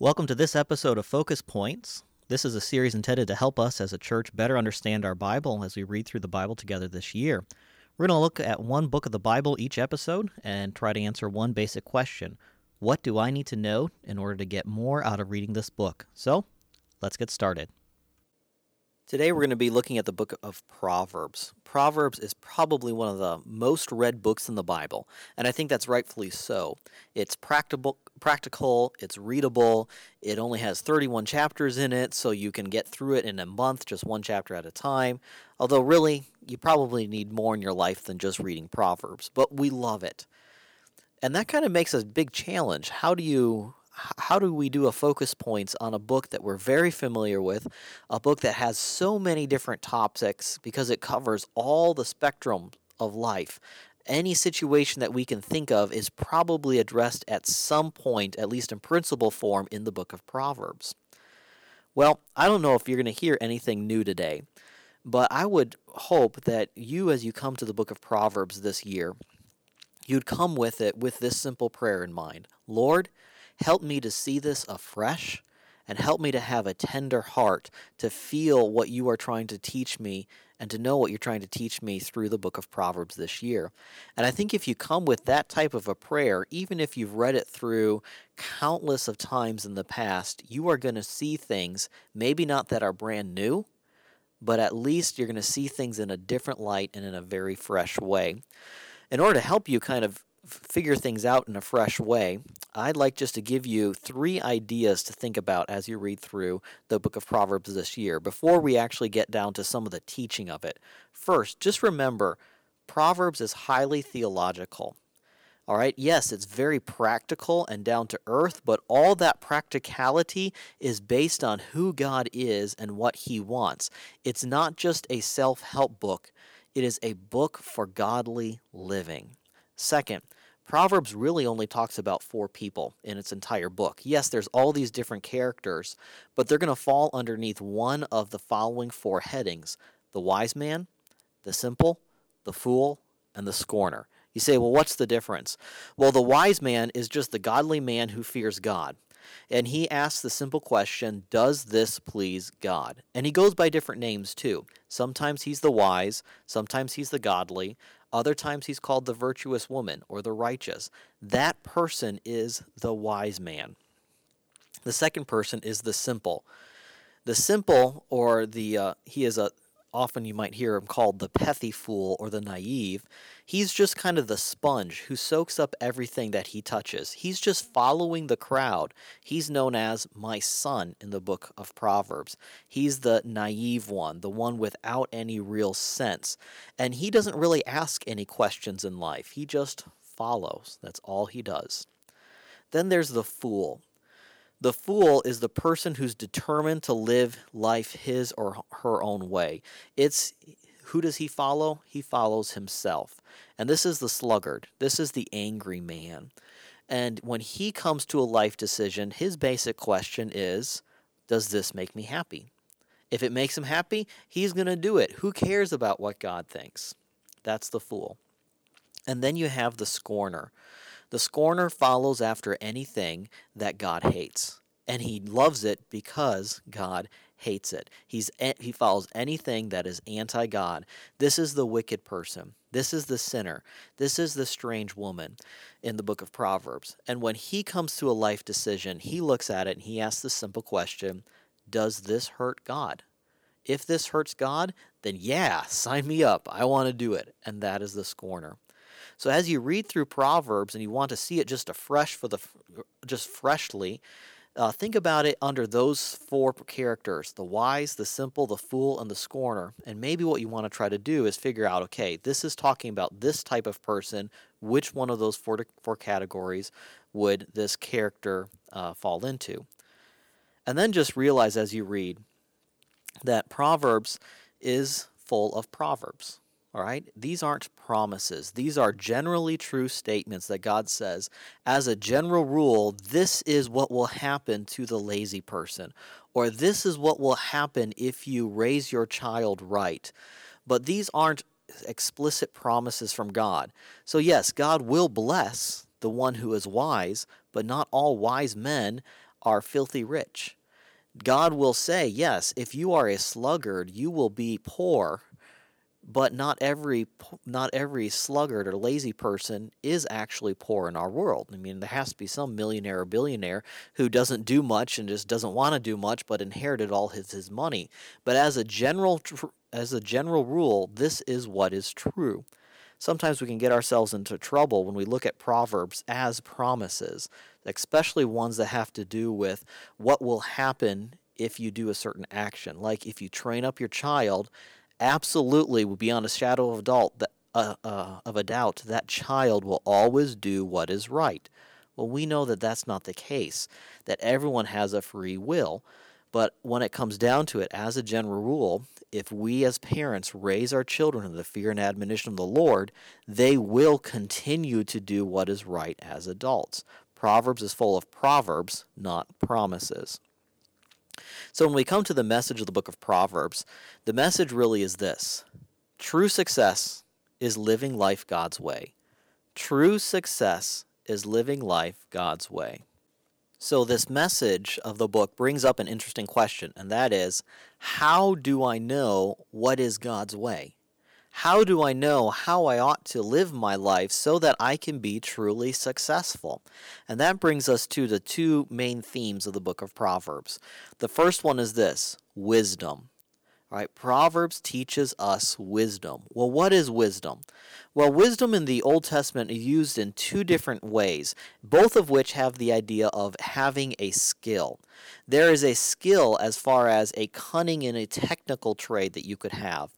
Welcome to this episode of Focus Points. This is a series intended to help us as a church better understand our Bible as we read through the Bible together this year. We're going to look at one book of the Bible each episode and try to answer one basic question What do I need to know in order to get more out of reading this book? So, let's get started. Today we're going to be looking at the book of Proverbs. Proverbs is probably one of the most read books in the Bible, and I think that's rightfully so. It's practical, practical, it's readable. It only has 31 chapters in it, so you can get through it in a month, just one chapter at a time. Although really, you probably need more in your life than just reading Proverbs, but we love it. And that kind of makes a big challenge. How do you how do we do a focus points on a book that we're very familiar with, a book that has so many different topics because it covers all the spectrum of life. Any situation that we can think of is probably addressed at some point, at least in principle form, in the book of Proverbs. Well, I don't know if you're going to hear anything new today, but I would hope that you, as you come to the book of Proverbs this year, you'd come with it with this simple prayer in mind Lord, Help me to see this afresh and help me to have a tender heart to feel what you are trying to teach me and to know what you're trying to teach me through the book of Proverbs this year. And I think if you come with that type of a prayer, even if you've read it through countless of times in the past, you are going to see things, maybe not that are brand new, but at least you're going to see things in a different light and in a very fresh way. In order to help you kind of figure things out in a fresh way, I'd like just to give you three ideas to think about as you read through the book of Proverbs this year before we actually get down to some of the teaching of it. First, just remember Proverbs is highly theological. All right, yes, it's very practical and down to earth, but all that practicality is based on who God is and what He wants. It's not just a self help book, it is a book for godly living. Second, Proverbs really only talks about four people in its entire book. Yes, there's all these different characters, but they're going to fall underneath one of the following four headings the wise man, the simple, the fool, and the scorner. You say, well, what's the difference? Well, the wise man is just the godly man who fears God. And he asks the simple question, Does this please God? And he goes by different names too. Sometimes he's the wise, sometimes he's the godly, other times he's called the virtuous woman or the righteous. That person is the wise man. The second person is the simple. The simple, or the uh, he is a often you might hear him called the pethy fool or the naive. He's just kind of the sponge who soaks up everything that he touches. He's just following the crowd. He's known as my son in the book of Proverbs. He's the naive one, the one without any real sense. And he doesn't really ask any questions in life, he just follows. That's all he does. Then there's the fool. The fool is the person who's determined to live life his or her own way. It's who does he follow? He follows himself. And this is the sluggard. This is the angry man. And when he comes to a life decision, his basic question is Does this make me happy? If it makes him happy, he's going to do it. Who cares about what God thinks? That's the fool. And then you have the scorner. The scorner follows after anything that God hates, and he loves it because God hates it. He's he follows anything that is anti-God. This is the wicked person. This is the sinner. This is the strange woman in the book of Proverbs. And when he comes to a life decision, he looks at it and he asks the simple question, does this hurt God? If this hurts God, then yeah, sign me up. I want to do it. And that is the scorner. So as you read through Proverbs and you want to see it just afresh for the just freshly, uh, think about it under those four characters the wise, the simple, the fool, and the scorner. And maybe what you want to try to do is figure out okay, this is talking about this type of person. Which one of those four, four categories would this character uh, fall into? And then just realize as you read that Proverbs is full of proverbs. All right? These aren't promises. These are generally true statements that God says, as a general rule, this is what will happen to the lazy person, or this is what will happen if you raise your child right. But these aren't explicit promises from God. So, yes, God will bless the one who is wise, but not all wise men are filthy rich. God will say, yes, if you are a sluggard, you will be poor, but not every not every sluggard or lazy person is actually poor in our world. I mean, there has to be some millionaire or billionaire who doesn't do much and just doesn't want to do much, but inherited all his his money. But as a general as a general rule, this is what is true. Sometimes we can get ourselves into trouble when we look at proverbs as promises, especially ones that have to do with what will happen if you do a certain action. Like if you train up your child absolutely, beyond a shadow of a doubt, that, uh, uh, of a doubt, that child will always do what is right. Well, we know that that's not the case, that everyone has a free will. But when it comes down to it, as a general rule, if we as parents raise our children in the fear and admonition of the Lord, they will continue to do what is right as adults. Proverbs is full of proverbs, not promises. So when we come to the message of the book of Proverbs, the message really is this true success is living life God's way. True success is living life God's way. So, this message of the book brings up an interesting question, and that is how do I know what is God's way? How do I know how I ought to live my life so that I can be truly successful? And that brings us to the two main themes of the book of Proverbs. The first one is this wisdom. Right, Proverbs teaches us wisdom. Well, what is wisdom? Well, wisdom in the Old Testament is used in two different ways, both of which have the idea of having a skill. There is a skill as far as a cunning in a technical trade that you could have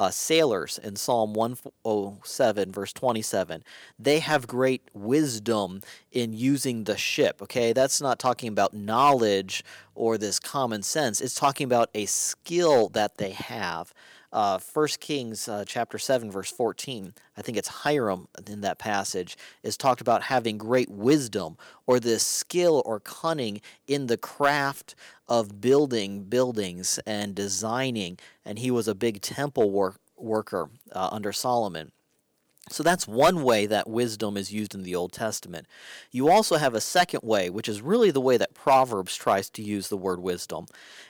uh, sailors in Psalm 107, verse 27. They have great wisdom in using the ship. Okay, that's not talking about knowledge or this common sense, it's talking about a skill that they have uh, 1 Kings uh, chapter 7, verse 14, I think it's Hiram in that passage, is talked about having great wisdom or this skill or cunning in the craft of building buildings and designing. And he was a big temple work, worker uh, under Solomon. So that's one way that wisdom is used in the Old Testament. You also have a second way, which is really the way that Proverbs tries to use the word wisdom,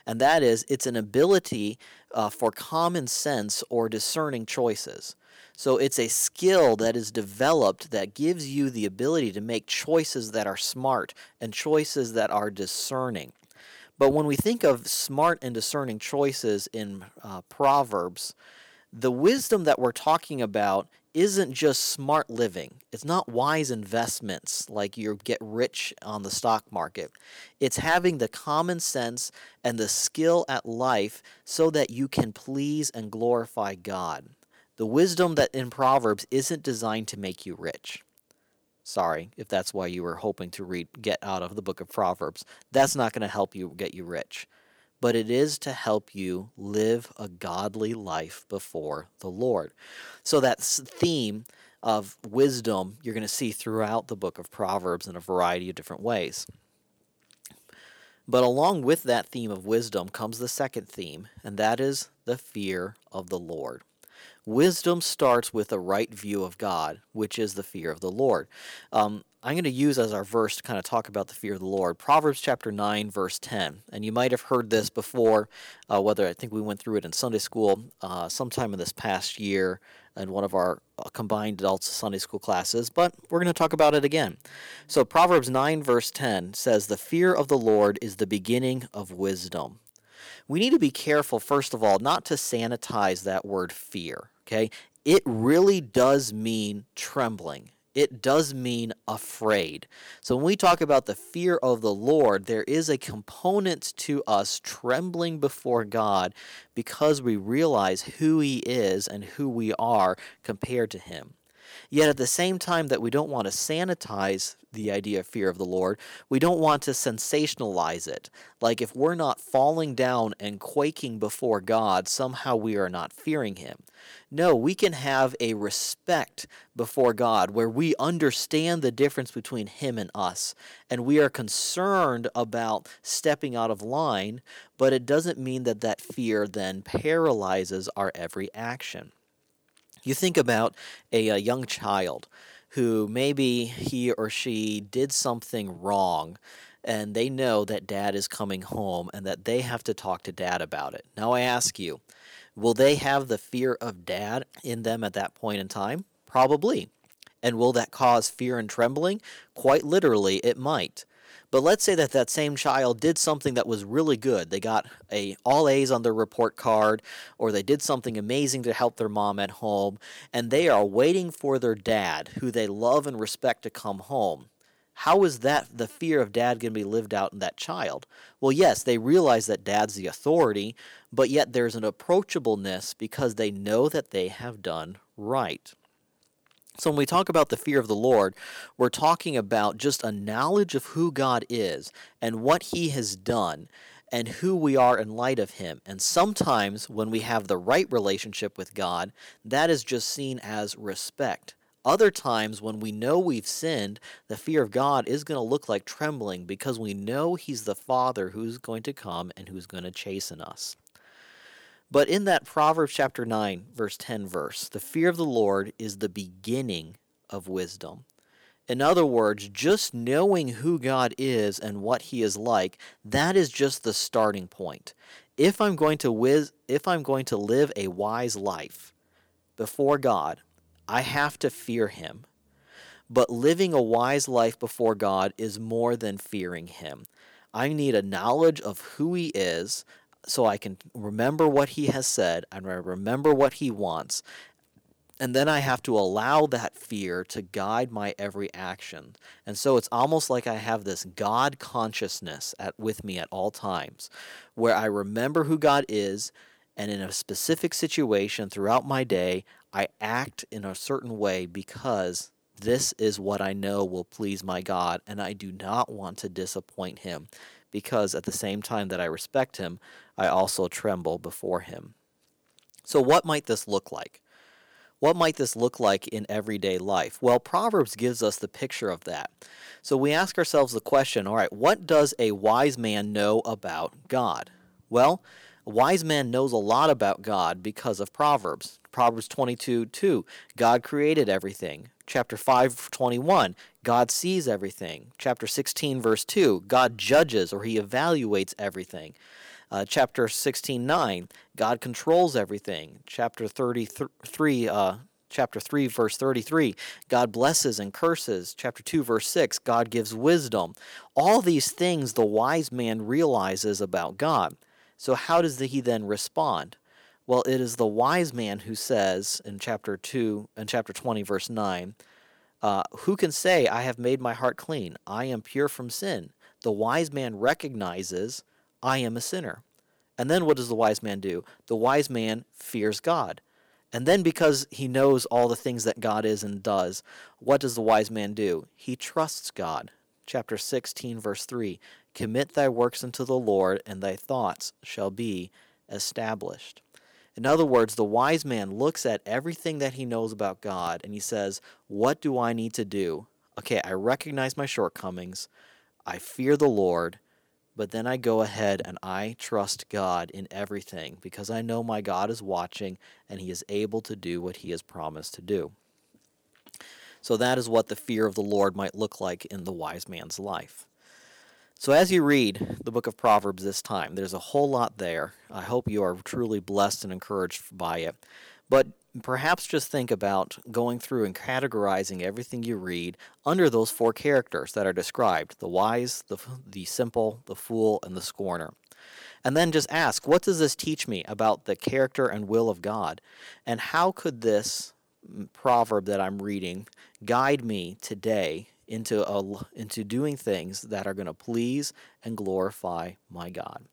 and that is it's an ability uh, for common sense or discerning choices. So it's a skill that is developed that gives you the ability to make choices that are smart and choices that are discerning. But when we think of smart and discerning choices in uh, Proverbs, the wisdom that we're talking about isn't just smart living. It's not wise investments like you get rich on the stock market. It's having the common sense and the skill at life so that you can please and glorify God. The wisdom that in Proverbs isn't designed to make you rich. Sorry if that's why you were hoping to read get out of the book of Proverbs. That's not going to help you get you rich but it is to help you live a godly life before the Lord. So that theme of wisdom you're going to see throughout the book of Proverbs in a variety of different ways. But along with that theme of wisdom comes the second theme, and that is the fear of the Lord. Wisdom starts with a right view of God, which is the fear of the Lord. Um, I'm going to use as our verse to kind of talk about the fear of the Lord. Proverbs chapter 9, verse 10. And you might have heard this before, uh, whether I think we went through it in Sunday school uh, sometime in this past year in one of our uh, combined adults Sunday school classes, but we're going to talk about it again. So, Proverbs 9, verse 10 says, The fear of the Lord is the beginning of wisdom. We need to be careful, first of all, not to sanitize that word fear, okay? It really does mean trembling it does mean afraid. So when we talk about the fear of the Lord, there is a component to us trembling before God because we realize who He is and who we are compared to Him. Yet at the same time that we don't want to sanitize the idea of fear of the Lord, we don't want to sensationalize it. Like if we're not falling down and quaking before God, somehow we are not fearing Him. No, we can have a respect before God where we understand the difference between Him and us, and we are concerned about stepping out of line, but it doesn't mean that that fear then paralyzes our every action. You think about a, a young child who maybe he or she did something wrong and they know that dad is coming home and that they have to talk to dad about it. Now I ask you, will they have the fear of dad in them at that point in time? Probably. And will that cause fear and trembling? Quite literally, it might. But let's say that that same child did something that was really good. They got a all A's on their report card or they did something amazing to help their mom at home and they are waiting for their dad who they love and respect to come home. How is that the fear of dad going to be lived out in that child? Well, yes, they realize that dad's the authority, but yet there's an approachableness because they know that they have done right. So, when we talk about the fear of the Lord, we're talking about just a knowledge of who God is and what He has done and who we are in light of Him. And sometimes, when we have the right relationship with God, that is just seen as respect. Other times, when we know we've sinned, the fear of God is going to look like trembling because we know He's the Father who's going to come and who's going to chasten us. But in that Proverbs chapter 9, verse 10 verse, the fear of the Lord is the beginning of wisdom. In other words, just knowing who God is and what he is like, that is just the starting point. If I'm going to wiz- if I'm going to live a wise life before God, I have to fear him. But living a wise life before God is more than fearing him. I need a knowledge of who he is, so I can remember what he has said and I remember what he wants. And then I have to allow that fear to guide my every action. And so it's almost like I have this God consciousness at, with me at all times, where I remember who God is, and in a specific situation throughout my day, I act in a certain way because this is what I know will please my God, and I do not want to disappoint him because at the same time that I respect him, I also tremble before him. So, what might this look like? What might this look like in everyday life? Well, Proverbs gives us the picture of that. So we ask ourselves the question all right, what does a wise man know about God? Well, a wise man knows a lot about God because of Proverbs. Proverbs 22 2, God created everything. Chapter 5, 21, God sees everything. Chapter 16, verse 2, God judges or he evaluates everything. Uh, chapter 16, 9, God controls everything. Chapter 33, uh, chapter 3 verse 33 god blesses and curses chapter 2 verse 6 god gives wisdom all these things the wise man realizes about god so how does he then respond well it is the wise man who says in chapter 2 and chapter 20 verse 9 uh, who can say i have made my heart clean i am pure from sin the wise man recognizes I am a sinner. And then what does the wise man do? The wise man fears God. And then because he knows all the things that God is and does, what does the wise man do? He trusts God. Chapter 16, verse 3 Commit thy works unto the Lord, and thy thoughts shall be established. In other words, the wise man looks at everything that he knows about God and he says, What do I need to do? Okay, I recognize my shortcomings. I fear the Lord but then I go ahead and I trust God in everything because I know my God is watching and He is able to do what He has promised to do. So that is what the fear of the Lord might look like in the wise man's life. So, as you read the book of Proverbs this time, there's a whole lot there. I hope you are truly blessed and encouraged by it. But perhaps just think about going through and categorizing everything you read under those four characters that are described the wise, the, the simple, the fool, and the scorner. And then just ask, what does this teach me about the character and will of God? And how could this proverb that I'm reading guide me today into, a, into doing things that are going to please and glorify my God?